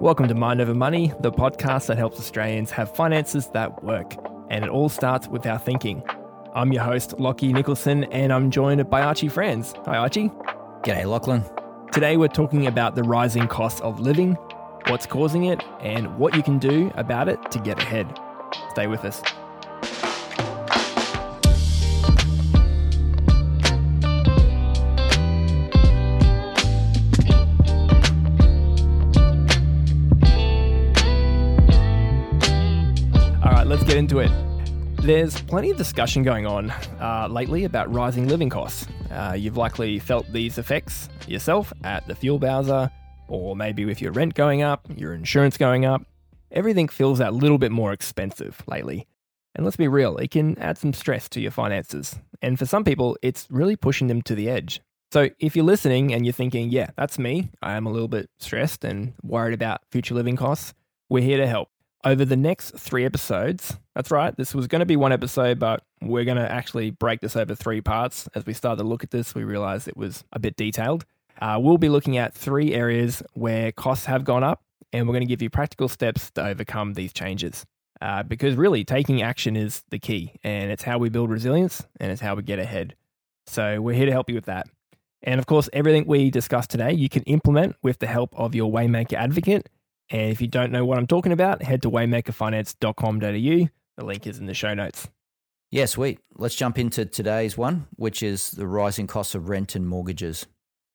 Welcome to Mind Over Money, the podcast that helps Australians have finances that work. And it all starts with our thinking. I'm your host, Lachy Nicolson, and I'm joined by Archie Franz. Hi, Archie. G'day, Lachlan. Today, we're talking about the rising cost of living, what's causing it, and what you can do about it to get ahead. Stay with us. Into it. There's plenty of discussion going on uh, lately about rising living costs. Uh, you've likely felt these effects yourself at the fuel bowser, or maybe with your rent going up, your insurance going up. Everything feels that little bit more expensive lately. And let's be real, it can add some stress to your finances. And for some people, it's really pushing them to the edge. So if you're listening and you're thinking, yeah, that's me, I am a little bit stressed and worried about future living costs, we're here to help. Over the next three episodes, that's right, this was going to be one episode, but we're going to actually break this over three parts. As we started to look at this, we realized it was a bit detailed. Uh, we'll be looking at three areas where costs have gone up, and we're going to give you practical steps to overcome these changes. Uh, because really, taking action is the key, and it's how we build resilience and it's how we get ahead. So, we're here to help you with that. And of course, everything we discussed today, you can implement with the help of your Waymaker advocate. And if you don't know what I'm talking about, head to waymakerfinance.com.au. The link is in the show notes. Yeah, sweet. Let's jump into today's one, which is the rising costs of rent and mortgages.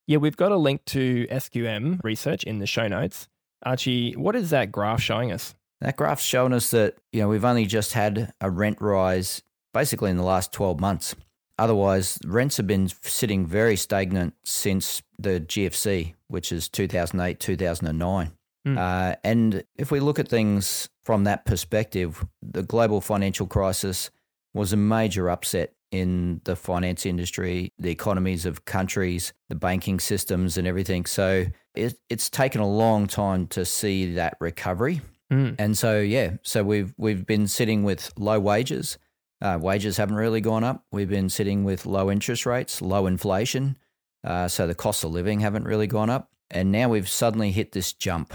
Yeah, we've got a link to SQM research in the show notes. Archie, what is that graph showing us? That graph's showing us that, you know, we've only just had a rent rise basically in the last 12 months. Otherwise, rents have been sitting very stagnant since the GFC, which is 2008, 2009. Mm. Uh, and if we look at things from that perspective, the global financial crisis was a major upset in the finance industry, the economies of countries, the banking systems, and everything. So it, it's taken a long time to see that recovery. Mm. And so, yeah, so we've we've been sitting with low wages. Uh, wages haven't really gone up. We've been sitting with low interest rates, low inflation. Uh, so the costs of living haven't really gone up. And now we've suddenly hit this jump,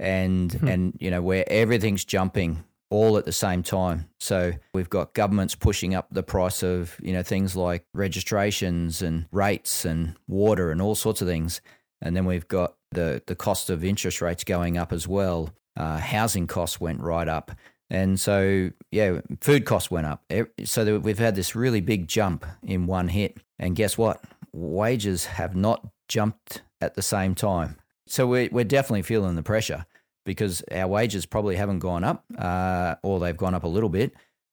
and Hmm. and you know where everything's jumping all at the same time. So we've got governments pushing up the price of you know things like registrations and rates and water and all sorts of things. And then we've got the the cost of interest rates going up as well. Uh, housing costs went right up. And so, yeah, food costs went up. So we've had this really big jump in one hit. And guess what? Wages have not jumped at the same time. So we're, we're definitely feeling the pressure because our wages probably haven't gone up uh, or they've gone up a little bit,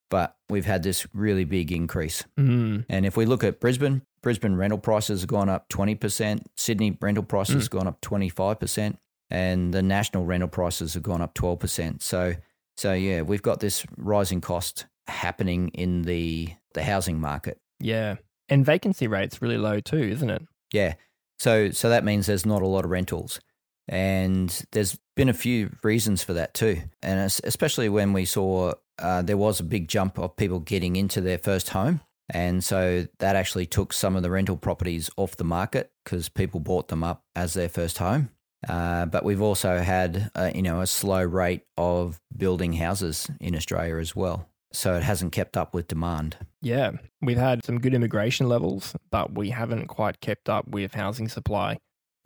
but we've had this really big increase. Mm. And if we look at Brisbane, Brisbane rental prices have gone up 20%, Sydney rental prices have gone up 25%, and the national rental prices have gone up 12%. So so yeah, we've got this rising cost happening in the the housing market. Yeah. And vacancy rate's really low too, isn't it? Yeah. So so that means there's not a lot of rentals. And there's been a few reasons for that too. And especially when we saw uh, there was a big jump of people getting into their first home. And so that actually took some of the rental properties off the market because people bought them up as their first home. Uh, but we've also had, uh, you know, a slow rate of building houses in Australia as well. So it hasn't kept up with demand. Yeah. We've had some good immigration levels, but we haven't quite kept up with housing supply.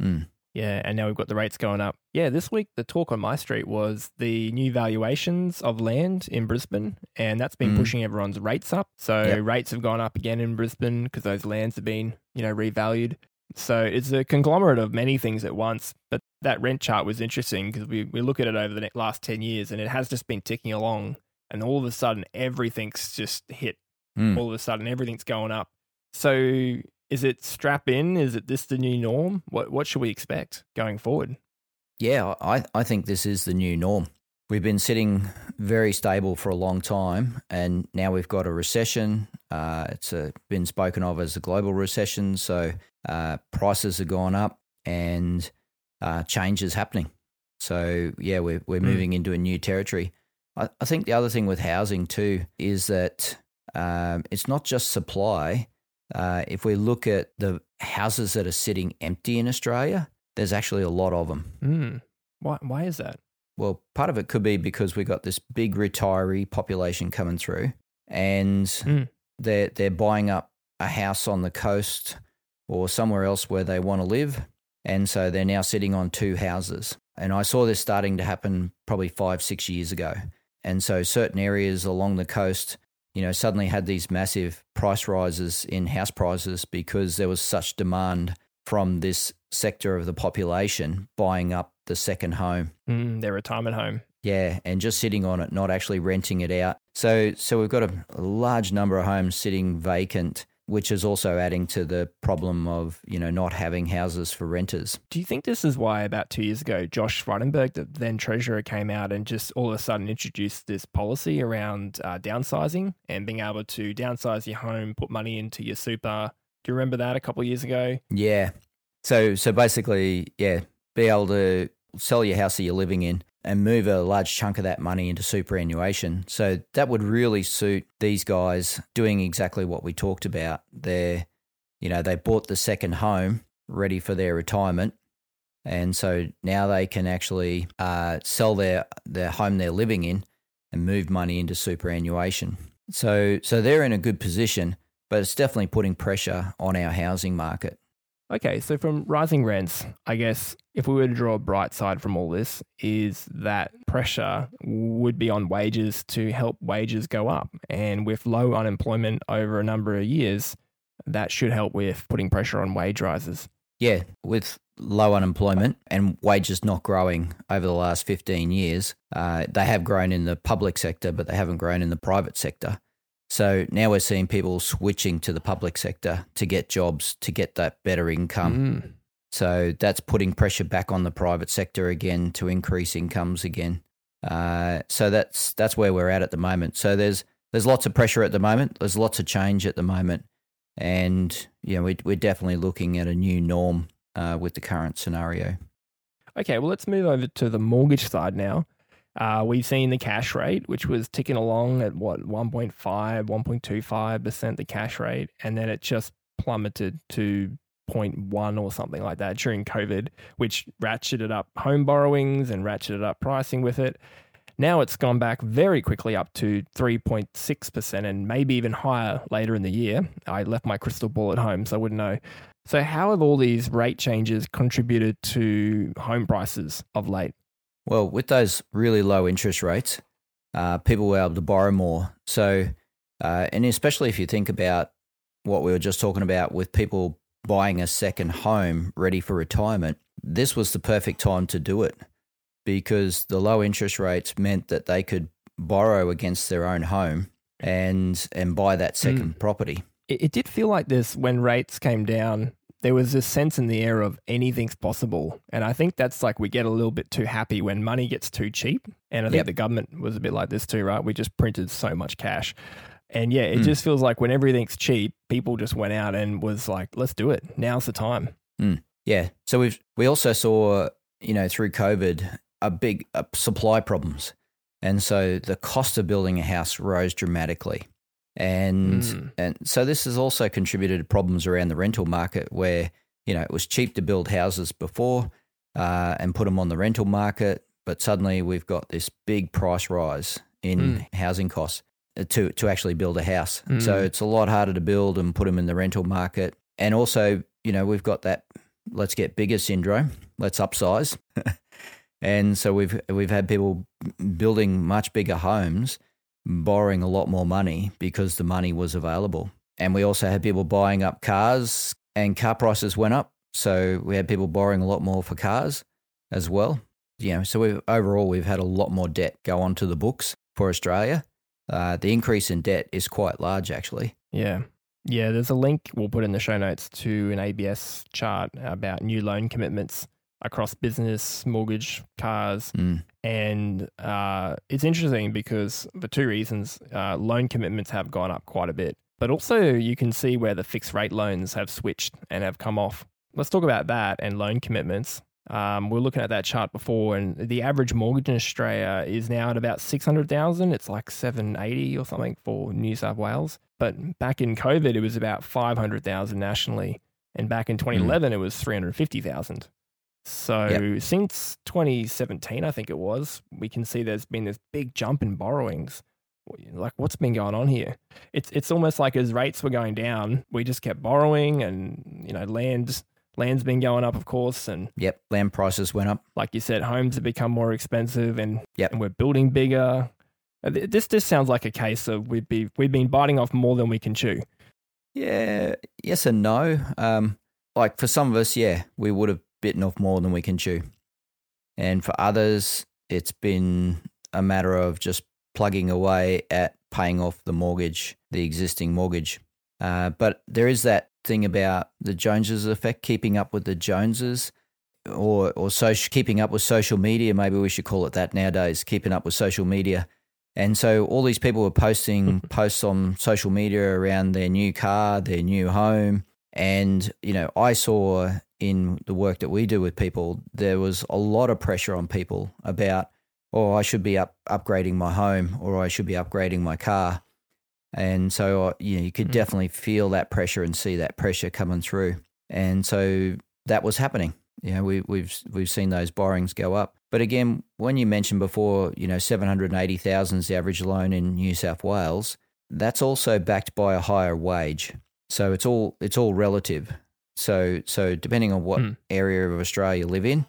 Mm. Yeah, and now we've got the rates going up. Yeah, this week the talk on my street was the new valuations of land in Brisbane, and that's been Mm. pushing everyone's rates up. So Yep. rates have gone up again in Brisbane because those lands have been, you know, revalued. So it's a conglomerate of many things at once. But that rent chart was interesting because we, we look at it over the last 10 years and it has just been ticking along. And all of a sudden, everything's just hit. Mm. All of a sudden, everything's going up. So is it strap in? Is it this the new norm? What what should we expect going forward? Yeah, I, I think this is the new norm. We've been sitting very stable for a long time, and now we've got a recession. Uh, it's a, been spoken of as a global recession, so uh, prices have gone up and uh, change is happening. So, yeah, we're, we're Mm. moving into a new territory. I, I think the other thing with housing, too, is that um, it's not just supply. Uh, if we look at the houses that are sitting empty in Australia, there's actually a lot of them. Hmm. Why why is that? Well, part of it could be because we've got this big retiree population coming through, and Mm. they're they're buying up a house on the coast or somewhere else where they want to live, and so they're now sitting on two houses. And I saw this starting to happen probably five six years ago, and so certain areas along the coast, you know, suddenly had these massive price rises in house prices because there was such demand from this sector of the population buying up the second home. Mm, their retirement home. Yeah, and just sitting on it, not actually renting it out. So, so we've got a, a large number of homes sitting vacant, which is also adding to the problem of you know not having houses for renters. Do you think this is why about two years ago, Josh Frydenberg, the then treasurer, came out and just all of a sudden introduced this policy around uh, downsizing and being able to downsize your home, put money into your super? Do you remember that a couple of years ago? Yeah. So, so basically, yeah, be able to sell your house that you're living in and move a large chunk of that money into superannuation. So that would really suit these guys doing exactly what we talked about. They're, you know, they bought the second home ready for their retirement. And so now they can actually uh, sell their, their home they're living in and move money into superannuation. So, so they're in a good position, but it's definitely putting pressure on our housing market. Okay, so from rising rents, I guess if we were to draw a bright side from all this, is that pressure would be on wages to help wages go up. And with low unemployment over a number of years, that should help with putting pressure on wage rises. Yeah, with low unemployment and wages not growing over the last 15 years, uh, they have grown in the public sector, but they haven't grown in the private sector. So now we're seeing people switching to the public sector to get jobs, to get that better income. Mm. So that's putting pressure back on the private sector again to increase incomes again. Uh, so that's that's where we're at at the moment. So there's there's lots of pressure at the moment. There's lots of change at the moment, and you know we, we're definitely looking at a new norm uh, with the current scenario. Okay, well, let's move over to the mortgage side now. Uh, we've seen the cash rate, which was ticking along at what, 1.5, 1.25%, the cash rate, and then it just plummeted to 0.1 or something like that during COVID, which ratcheted up home borrowings and ratcheted up pricing with it. Now it's gone back very quickly up to 3.6% and maybe even higher later in the year. I left my crystal ball at home, so I wouldn't know. So, how have all these rate changes contributed to home prices of late? Well, with those really low interest rates, uh, people were able to borrow more. So, uh, and especially if you think about what we were just talking about with people buying a second home ready for retirement, this was the perfect time to do it because the low interest rates meant that they could borrow against their own home and and buy that second property. It, it did feel like this when rates came down. There was this sense in the air of anything's possible. And I think that's like we get a little bit too happy when money gets too cheap. And I think Yep. the government was a bit like this too, right? We just printed so much cash. And yeah, it Mm. just feels like when everything's cheap, people just went out and was like, let's do it. Now's the time. Yeah. So we've we also saw you know through COVID a big uh, supply problems, and so the cost of building a house rose dramatically, and Mm. and so this has also contributed to problems around the rental market where you know it was cheap to build houses before uh, and put them on the rental market, but suddenly we've got this big price rise in housing costs uh, to to actually build a house. So Mm. it's a lot harder to build and put them in the rental market, and also you know we've got that let's get bigger syndrome. Let's upsize. and so we've we've had people building much bigger homes, borrowing a lot more money because the money was available. And we also had people buying up cars and car prices went up. So we had people borrowing a lot more for cars as well. You know, so we've, overall we've had a lot more debt go onto the books for Australia. Uh, the increase in debt is quite large actually. Yeah. Yeah, there's a link we'll put in the show notes to an ABS chart about new loan commitments across business, mortgage, cars. Mm. And uh, it's interesting because for two reasons uh, loan commitments have gone up quite a bit, but also you can see where the fixed rate loans have switched and have come off. Let's talk about that and loan commitments. Um, we are looking at that chart before, and the average mortgage in Australia is now at about six hundred thousand. It's like seven eighty or something for New South Wales. But back in COVID, it was about five hundred thousand nationally, and back in twenty eleven, it was three hundred fifty thousand. So Yep. since 2017, I think it was, we can see there's been this big jump in borrowings. Like, what's been going on here? It's it's almost like as rates were going down, we just kept borrowing, and you know, land land's been going up, of course, and Yep, land prices went up. like you said, homes have become more expensive, and Yep. and we're building bigger. Uh, This this sounds like a case of we've be we've been biting off more than we can chew. Yeah, yes and no. Um, like for some of us, yeah, we would have bitten off more than we can chew. And for others, it's been a matter of just plugging away at paying off the mortgage, the existing mortgage. Uh, but there is that thing about the Joneses effect, keeping up with the Joneses, or or social, keeping up with social media. Maybe we should call it that nowadays. Keeping up with social media. And so all these people were posting posts on social media around their new car, their new home. And, you know, I saw in the work that we do with people, there was a lot of pressure on people about, oh, I should be up upgrading my home or I should be upgrading my car. And so, uh, you know, you could Mm. definitely feel that pressure and see that pressure coming through. And so that was happening. You know, we, we've we've seen those borrowings go up. But again, when you mentioned before, you know, seven hundred eighty thousand is the average loan in New South Wales. That's also backed by a higher wage. So it's all it's all relative. So so depending on what Hmm. area of Australia you live in,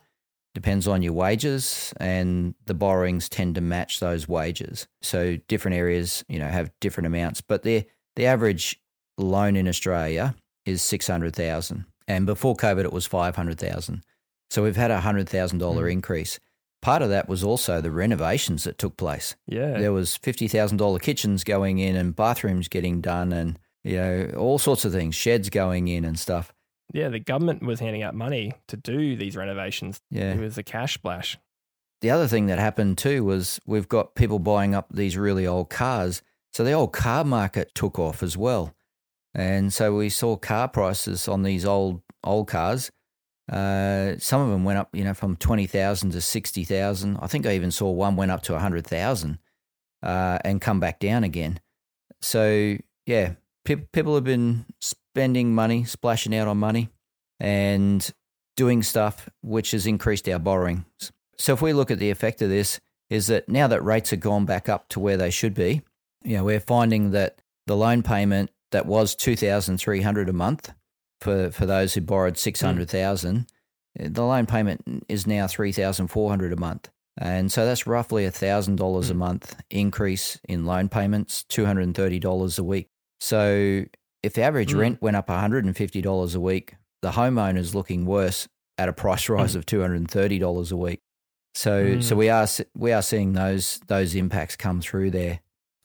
depends on your wages, and the borrowings tend to match those wages. So different areas, you know, have different amounts, but the the average loan in Australia is six hundred thousand, and before COVID it was five hundred thousand. So we've had a hundred thousand dollar Mm. increase. Part of that was also the renovations that took place. Yeah, There was fifty thousand dollar kitchens going in and bathrooms getting done, and you know all sorts of things, sheds going in and stuff. Yeah. The government was handing out money to do these renovations. Yeah. It was a cash splash. the other thing that happened too was we've got people buying up these really old cars. So the old car market took off as well. And so we saw car prices on these old old cars. Uh, some of them went up, you know, from twenty thousand to sixty thousand. I think I even saw one went up to a hundred thousand, uh, and come back down again. So yeah, pe- people have been spending money, splashing out on money, and doing stuff which has increased our borrowings. So if we look at the effect of this, is that now that rates have gone back up to where they should be, you know, we're finding that the loan payment that was two thousand three hundred a month for for those who borrowed six hundred thousand, the loan payment is now three thousand four hundred a month. And so that's roughly thousand dollars a Mm. month increase in loan payments, two hundred and thirty dollars a week. So if the average Mm. rent went up one hundred and fifty dollars a week, the homeowner's looking worse at a price rise Mm. of two hundred and thirty dollars a week. So so Mm. we are we are seeing those those impacts come through there.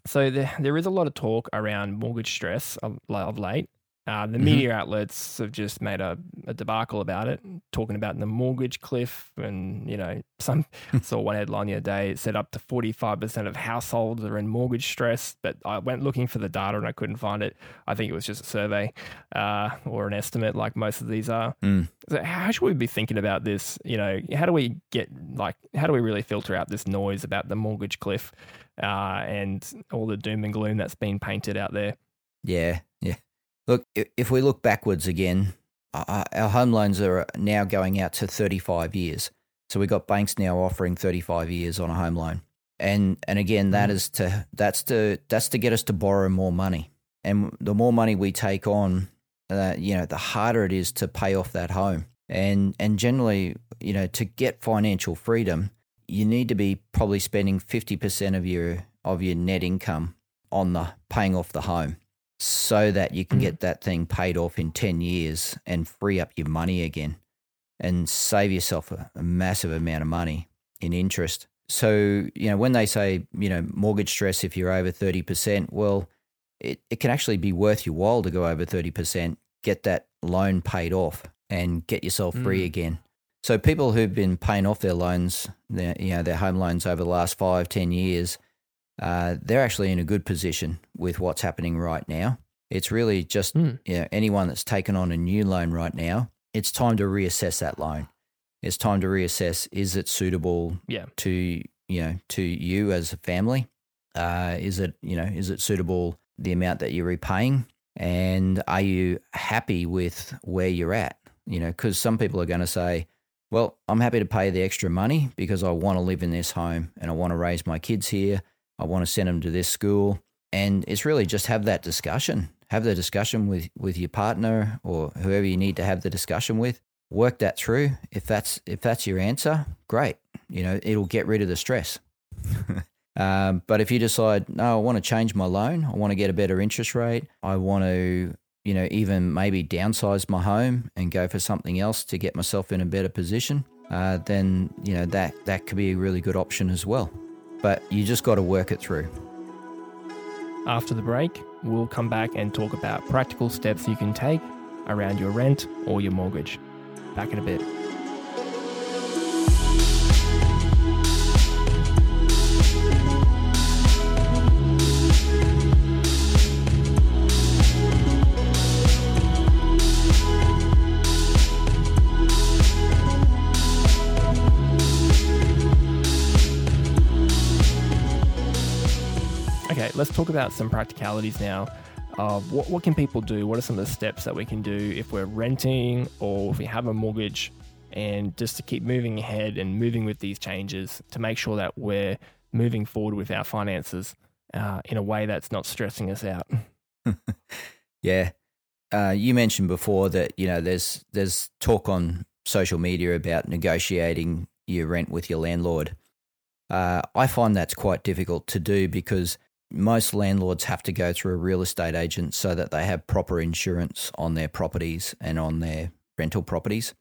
So there, there is a lot of talk around mortgage stress of, of late. Uh, the Mhm. media outlets have just made a, a debacle about it, talking about the mortgage cliff. And, you know, some saw one headline the other day. It said up to 45% of households are in mortgage stress. But I went looking for the data and I couldn't find it. I think it was just a survey uh, or an estimate, like most of these are. Mm. So how should we be thinking about this? You know, how do we get, like, how do we really filter out this noise about the mortgage cliff? uh, and all the doom and gloom that's been painted out there. Yeah, yeah. Look, if we look backwards again, our home loans are now going out to 35 years. So we've got banks now offering 35 years on a home loan. And and again, that Mm. to that's to that's to get us to borrow more money. And the more money we take on, uh, you know, the harder it is to pay off that home. And and generally, you know, to get financial freedom, you need to be probably spending 50% of your of your net income on the paying off the home so that you can Mhm. get that thing paid off in 10 years and free up your money again and save yourself a, a massive amount of money in interest. So, you know, when they say, you know, mortgage stress if you're over 30%, well, it, it can actually be worth your while to go over 30%, get that loan paid off and get yourself free Mm. again. So people who've been paying off their loans, their, you know, their home loans over the last five, ten years, uh, they're actually in a good position with what's happening right now. It's really just Mm. you know, anyone that's taken on a new loan right now, it's time to reassess that loan. It's time to reassess is it suitable Yeah. to you know to you as a family? Uh, is it you know is it suitable the amount that you're repaying, and are you happy with where you're at? You know, because some people are going to say, Well, I'm happy to pay the extra money because I want to live in this home and I want to raise my kids here. I want to send them to this school. And it's really just have that discussion. Have the discussion with, with your partner or whoever you need to have the discussion with. Work that through. If that's if that's your answer, great. You know, it'll get rid of the stress. um, but if you decide, no, I want to change my loan, I want to get a better interest rate, I want to you know, even maybe downsize my home and go for something else to get myself in a better position, uh, then you know that that could be a really good option as well. But you just got to work it through. After the break, we'll come back and talk about practical steps you can take around your rent or your mortgage. Back in a bit. Talk about some practicalities now. What, what can people do? What are some of the steps that we can do if we're renting or if we have a mortgage? And just to keep moving ahead and moving with these changes to make sure that we're moving forward with our finances uh, in a way that's not stressing us out. yeah. Uh, you mentioned before that you know there's there's talk on social media about negotiating your rent with your landlord. Uh, I find that's quite difficult to do because most landlords have to go through a real estate agent so that they have proper insurance on their properties and on their rental properties.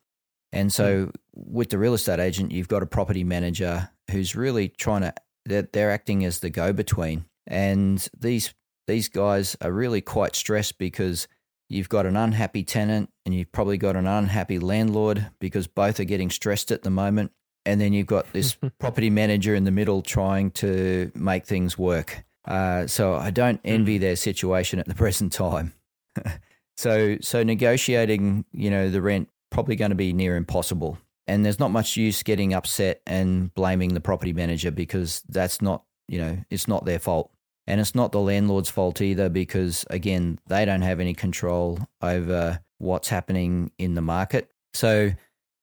And so, hmm. with the real estate agent, you've got a property manager who's really trying to, they're, they're acting as the go between. And these, these guys are really quite stressed because you've got an unhappy tenant and you've probably got an unhappy landlord because both are getting stressed at the moment. And then you've got this property manager in the middle trying to make things work. Uh, so I don't envy mm. their situation at the present time. so so negotiating, you know, the rent probably going to be near impossible. And there's not much use getting upset and blaming the property manager because that's not, you know, it's not their fault. And it's not the landlord's fault either because again, they don't have any control over what's happening in the market. So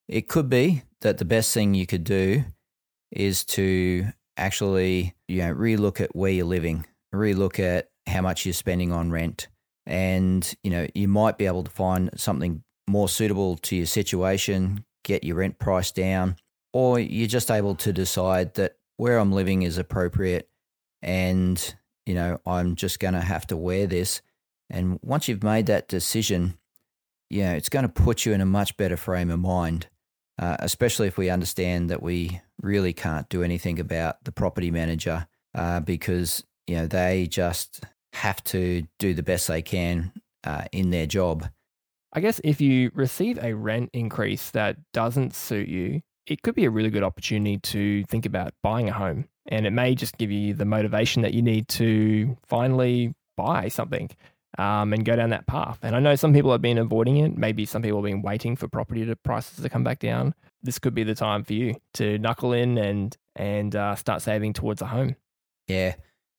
it could be that the best thing you could do is to actually, you know, relook at where you're living, relook at how much you're spending on rent. And, you know, you might be able to find something more suitable to your situation, get your rent price down, or you're just able to decide that where I'm living is appropriate and, you know, I'm just going to have to wear this. And once you've made that decision, you know, it's going to put you in a much better frame of mind uh, especially if we understand that we really can't do anything about the property manager uh, because you know they just have to do the best they can uh, in their job. I guess if you receive a rent increase that doesn't suit you, it could be a really good opportunity to think about buying a home. And it may just give you the motivation that you need to finally buy something um, and go down that path. And I know some people have been avoiding it. Maybe some people have been waiting for property to prices to come back down. This could be the time for you to knuckle in and and uh, start saving towards a home. Yeah,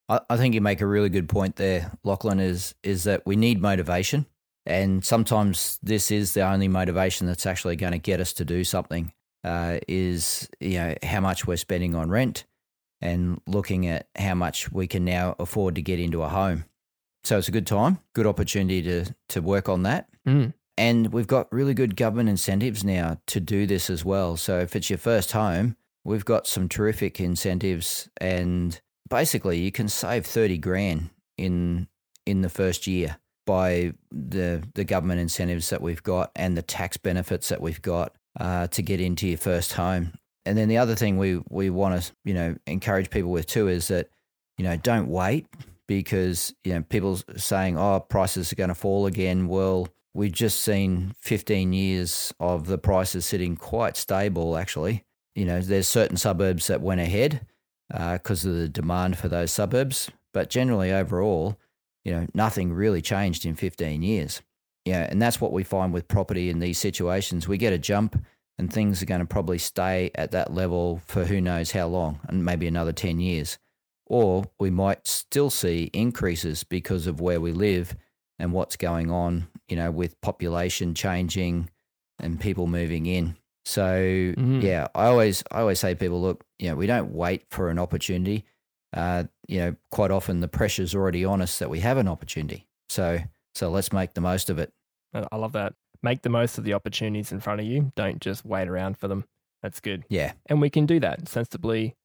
I, I think you make a really good point there, Lachlan. Is is that we need motivation, and sometimes this is the only motivation that's actually going to get us to do something. Uh, is you know how much we're spending on rent, and looking at how much we can now afford to get into a home. So it's a good time, good opportunity to to work on that. Mm. And we've got really good government incentives now to do this as well. So if it's your first home, we've got some terrific incentives and basically you can save 30 grand in in the first year by the the government incentives that we've got and the tax benefits that we've got uh, to get into your first home. And then the other thing we we want to you know encourage people with too is that you know don't wait because you know people saying oh prices are going to fall again. Well, we've just seen 15 years of the prices sitting quite stable. Actually, you know, there's certain suburbs that went ahead because uh, of the demand for those suburbs, but generally overall, you know, nothing really changed in 15 years. Yeah, and that's what we find with property in these situations. We get a jump and things are going to probably stay at that level for who knows how long, and maybe another 10 years or we might still see increases because of where we live and what's going on, you know, with population changing and people moving in. So Mhm. yeah, I always I always say to people, look, you know, we don't wait for an opportunity. Uh, you know, quite often the pressure's already on us that we have an opportunity. So so let's make the most of it. I I love that. Make the most of the opportunities in front of you. Don't just wait around for them. That's good. Yeah. And we can do that sensibly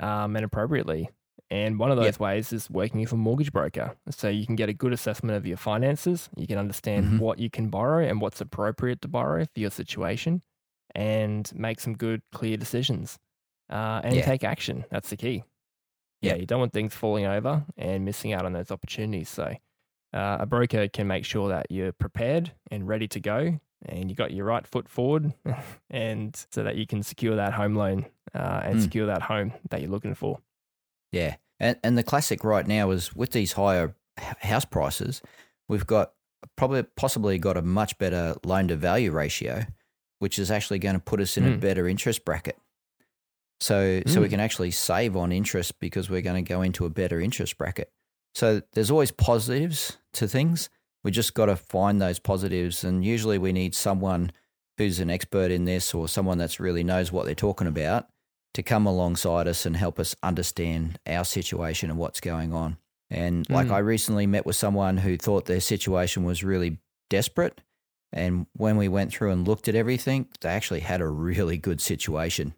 um, and appropriately. And one of those Yep. ways is working with a mortgage broker. So you can get a good assessment of your finances. You can understand Mhm. what you can borrow and what's appropriate to borrow for your situation and make some good, clear decisions uh, and Yeah. take action. That's the key. Yeah, you don't want things falling over and missing out on those opportunities. So uh, a broker can make sure that you're prepared and ready to go and you got your right foot forward and so that you can secure that home loan uh, and Mm. secure that home that you're looking for. Yeah. And and the classic right now is with these higher house prices, we've got probably possibly got a much better loan to value ratio, which is actually going to put us in a Mm. better interest bracket. So so we Mm. can actually save on interest because we're going to go into a better interest bracket. So there's always positives to things. We just got to find those positives and usually we need someone who's an expert in this or someone that's really knows what they're talking about to come alongside us and help us understand our situation and what's going on. And like Mm. I recently met with someone who thought their situation was really desperate. And when we went through and looked at everything, they actually had a really good situation.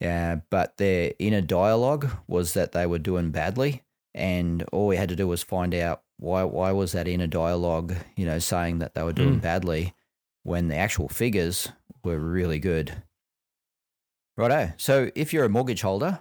Yeah, but their inner dialogue was that they were doing badly, and all we had to do was find out why why was that inner dialogue, you know, saying that they were doing Mm. badly when the actual figures were really good. Righto. So if you're a mortgage holder,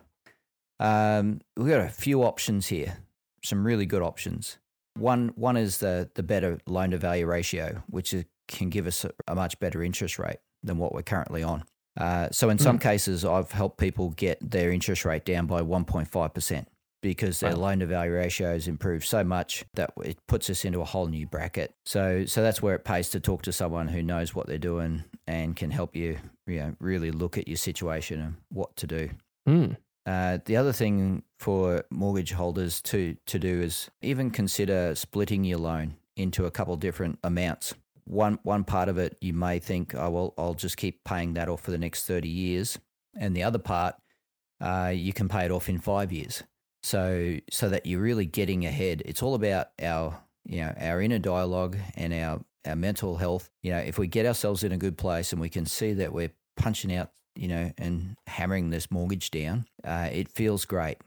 um, we've got a few options here. Some really good options. One one is the the better loan to value ratio, which is, can give us a, a much better interest rate than what we're currently on. Uh, so in some cases, I've helped people get their interest rate down by 1.5 percent because their Wow. loan to value ratio has improved so much that it puts us into a whole new bracket. So so that's where it pays to talk to someone who knows what they're doing and can help you, you know, really look at your situation and what to do. Mm. Uh, the other thing for mortgage holders to to do is even consider splitting your loan into a couple different amounts. One one part of it you may think, oh well, I'll just keep paying that off for the next thirty years, and the other part uh, you can pay it off in five years. So so that you're really getting ahead. It's all about our you know our inner dialogue and our our mental health. You know, if we get ourselves in a good place and we can see that we're punching out you know, and hammering this mortgage down, uh, it feels great.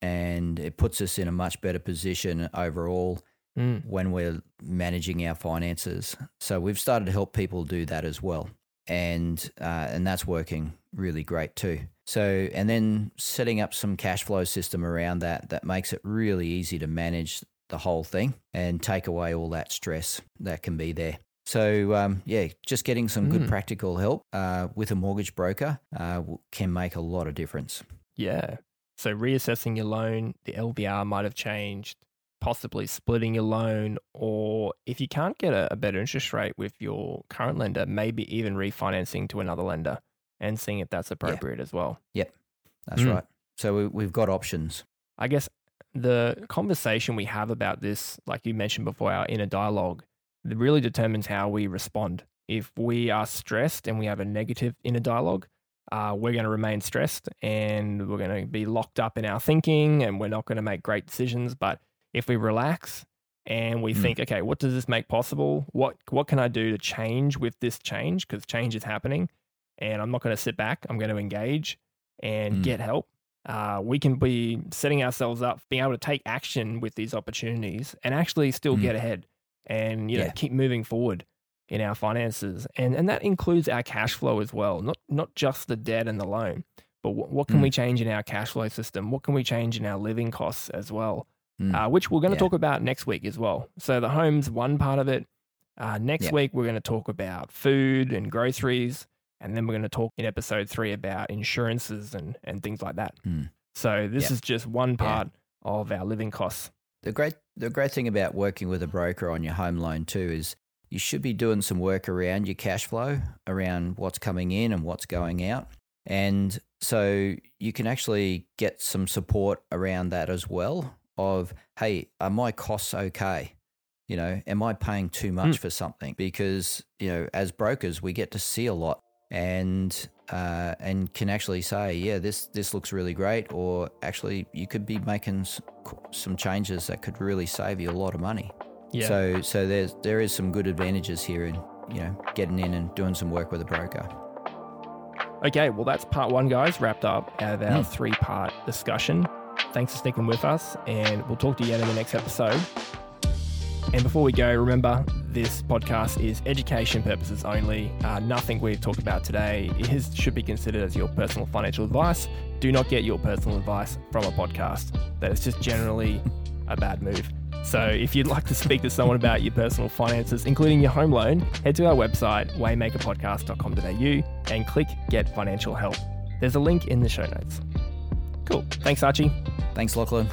And it puts us in a much better position overall Mm. when we're managing our finances. So we've started to help people do that as well. And uh, and that's working really great too. So and then setting up some cash flow system around that that makes it really easy to manage the whole thing and take away all that stress that can be there. So um, yeah, just getting some good Mm. practical help uh, with a mortgage broker uh, can make a lot of difference. Yeah. So reassessing your loan, the LVR might have changed, possibly splitting your loan, or if you can't get a, a better interest rate with your current lender, maybe even refinancing to another lender and seeing if that's appropriate as well. Yep, that's Mm. right. So we, we've got options. I guess the conversation we have about this, like you mentioned before, our inner dialogue, really determines how we respond. If we are stressed and we have a negative inner dialogue, uh, we're going to remain stressed and we're going to be locked up in our thinking and we're not going to make great decisions. But if we relax and we Mm. think, okay, what does this make possible? What what can I do to change with this change? Because change is happening, and I'm not going to sit back. I'm going to engage and Mm. get help uh, we can be setting ourselves up, being able to take action with these opportunities and actually still Mm. get ahead and you know Yeah. keep moving forward in our finances and and that includes our cash flow as well not not just the debt and the loan but what, what can Mm. we change in our cash flow system what can we change in our living costs as well Mm. uh, which we're going to Yeah. talk about next week as well so the home's one part of it uh, next Yeah. week we're going to talk about food and groceries and then we're going to talk in episode three about insurances and, and things like that. Mm. So this is just one part of our living costs. The great the great thing about working with a broker on your home loan too is you should be doing some work around your cash flow, around what's coming in and what's going out. And so you can actually get some support around that as well of, hey, are my costs okay? You know, am I paying too much Mm. for something? Because, you know, as brokers, we get to see a lot and uh, and can actually say, yeah, this this looks really great, or actually you could be making some changes that could really save you a lot of money. Yeah. So so there's there is some good advantages here in you know getting in and doing some work with a broker. Okay, well that's part one, guys. Wrapped up out of our mm. three part discussion. Thanks for sticking with us, and we'll talk to you again in the next episode. And before we go, remember this podcast is education purposes only. Uh, nothing we've talked about today is should be considered as your personal financial advice. Do not get your personal advice from a podcast. That is just generally a bad move. So if you'd like to speak to someone about your personal finances, including your home loan, head to our website, waymakerpodcast.com.au, and click Get Financial Help. There's a link in the show notes. Cool. Thanks, Archie. Thanks, Lachlan.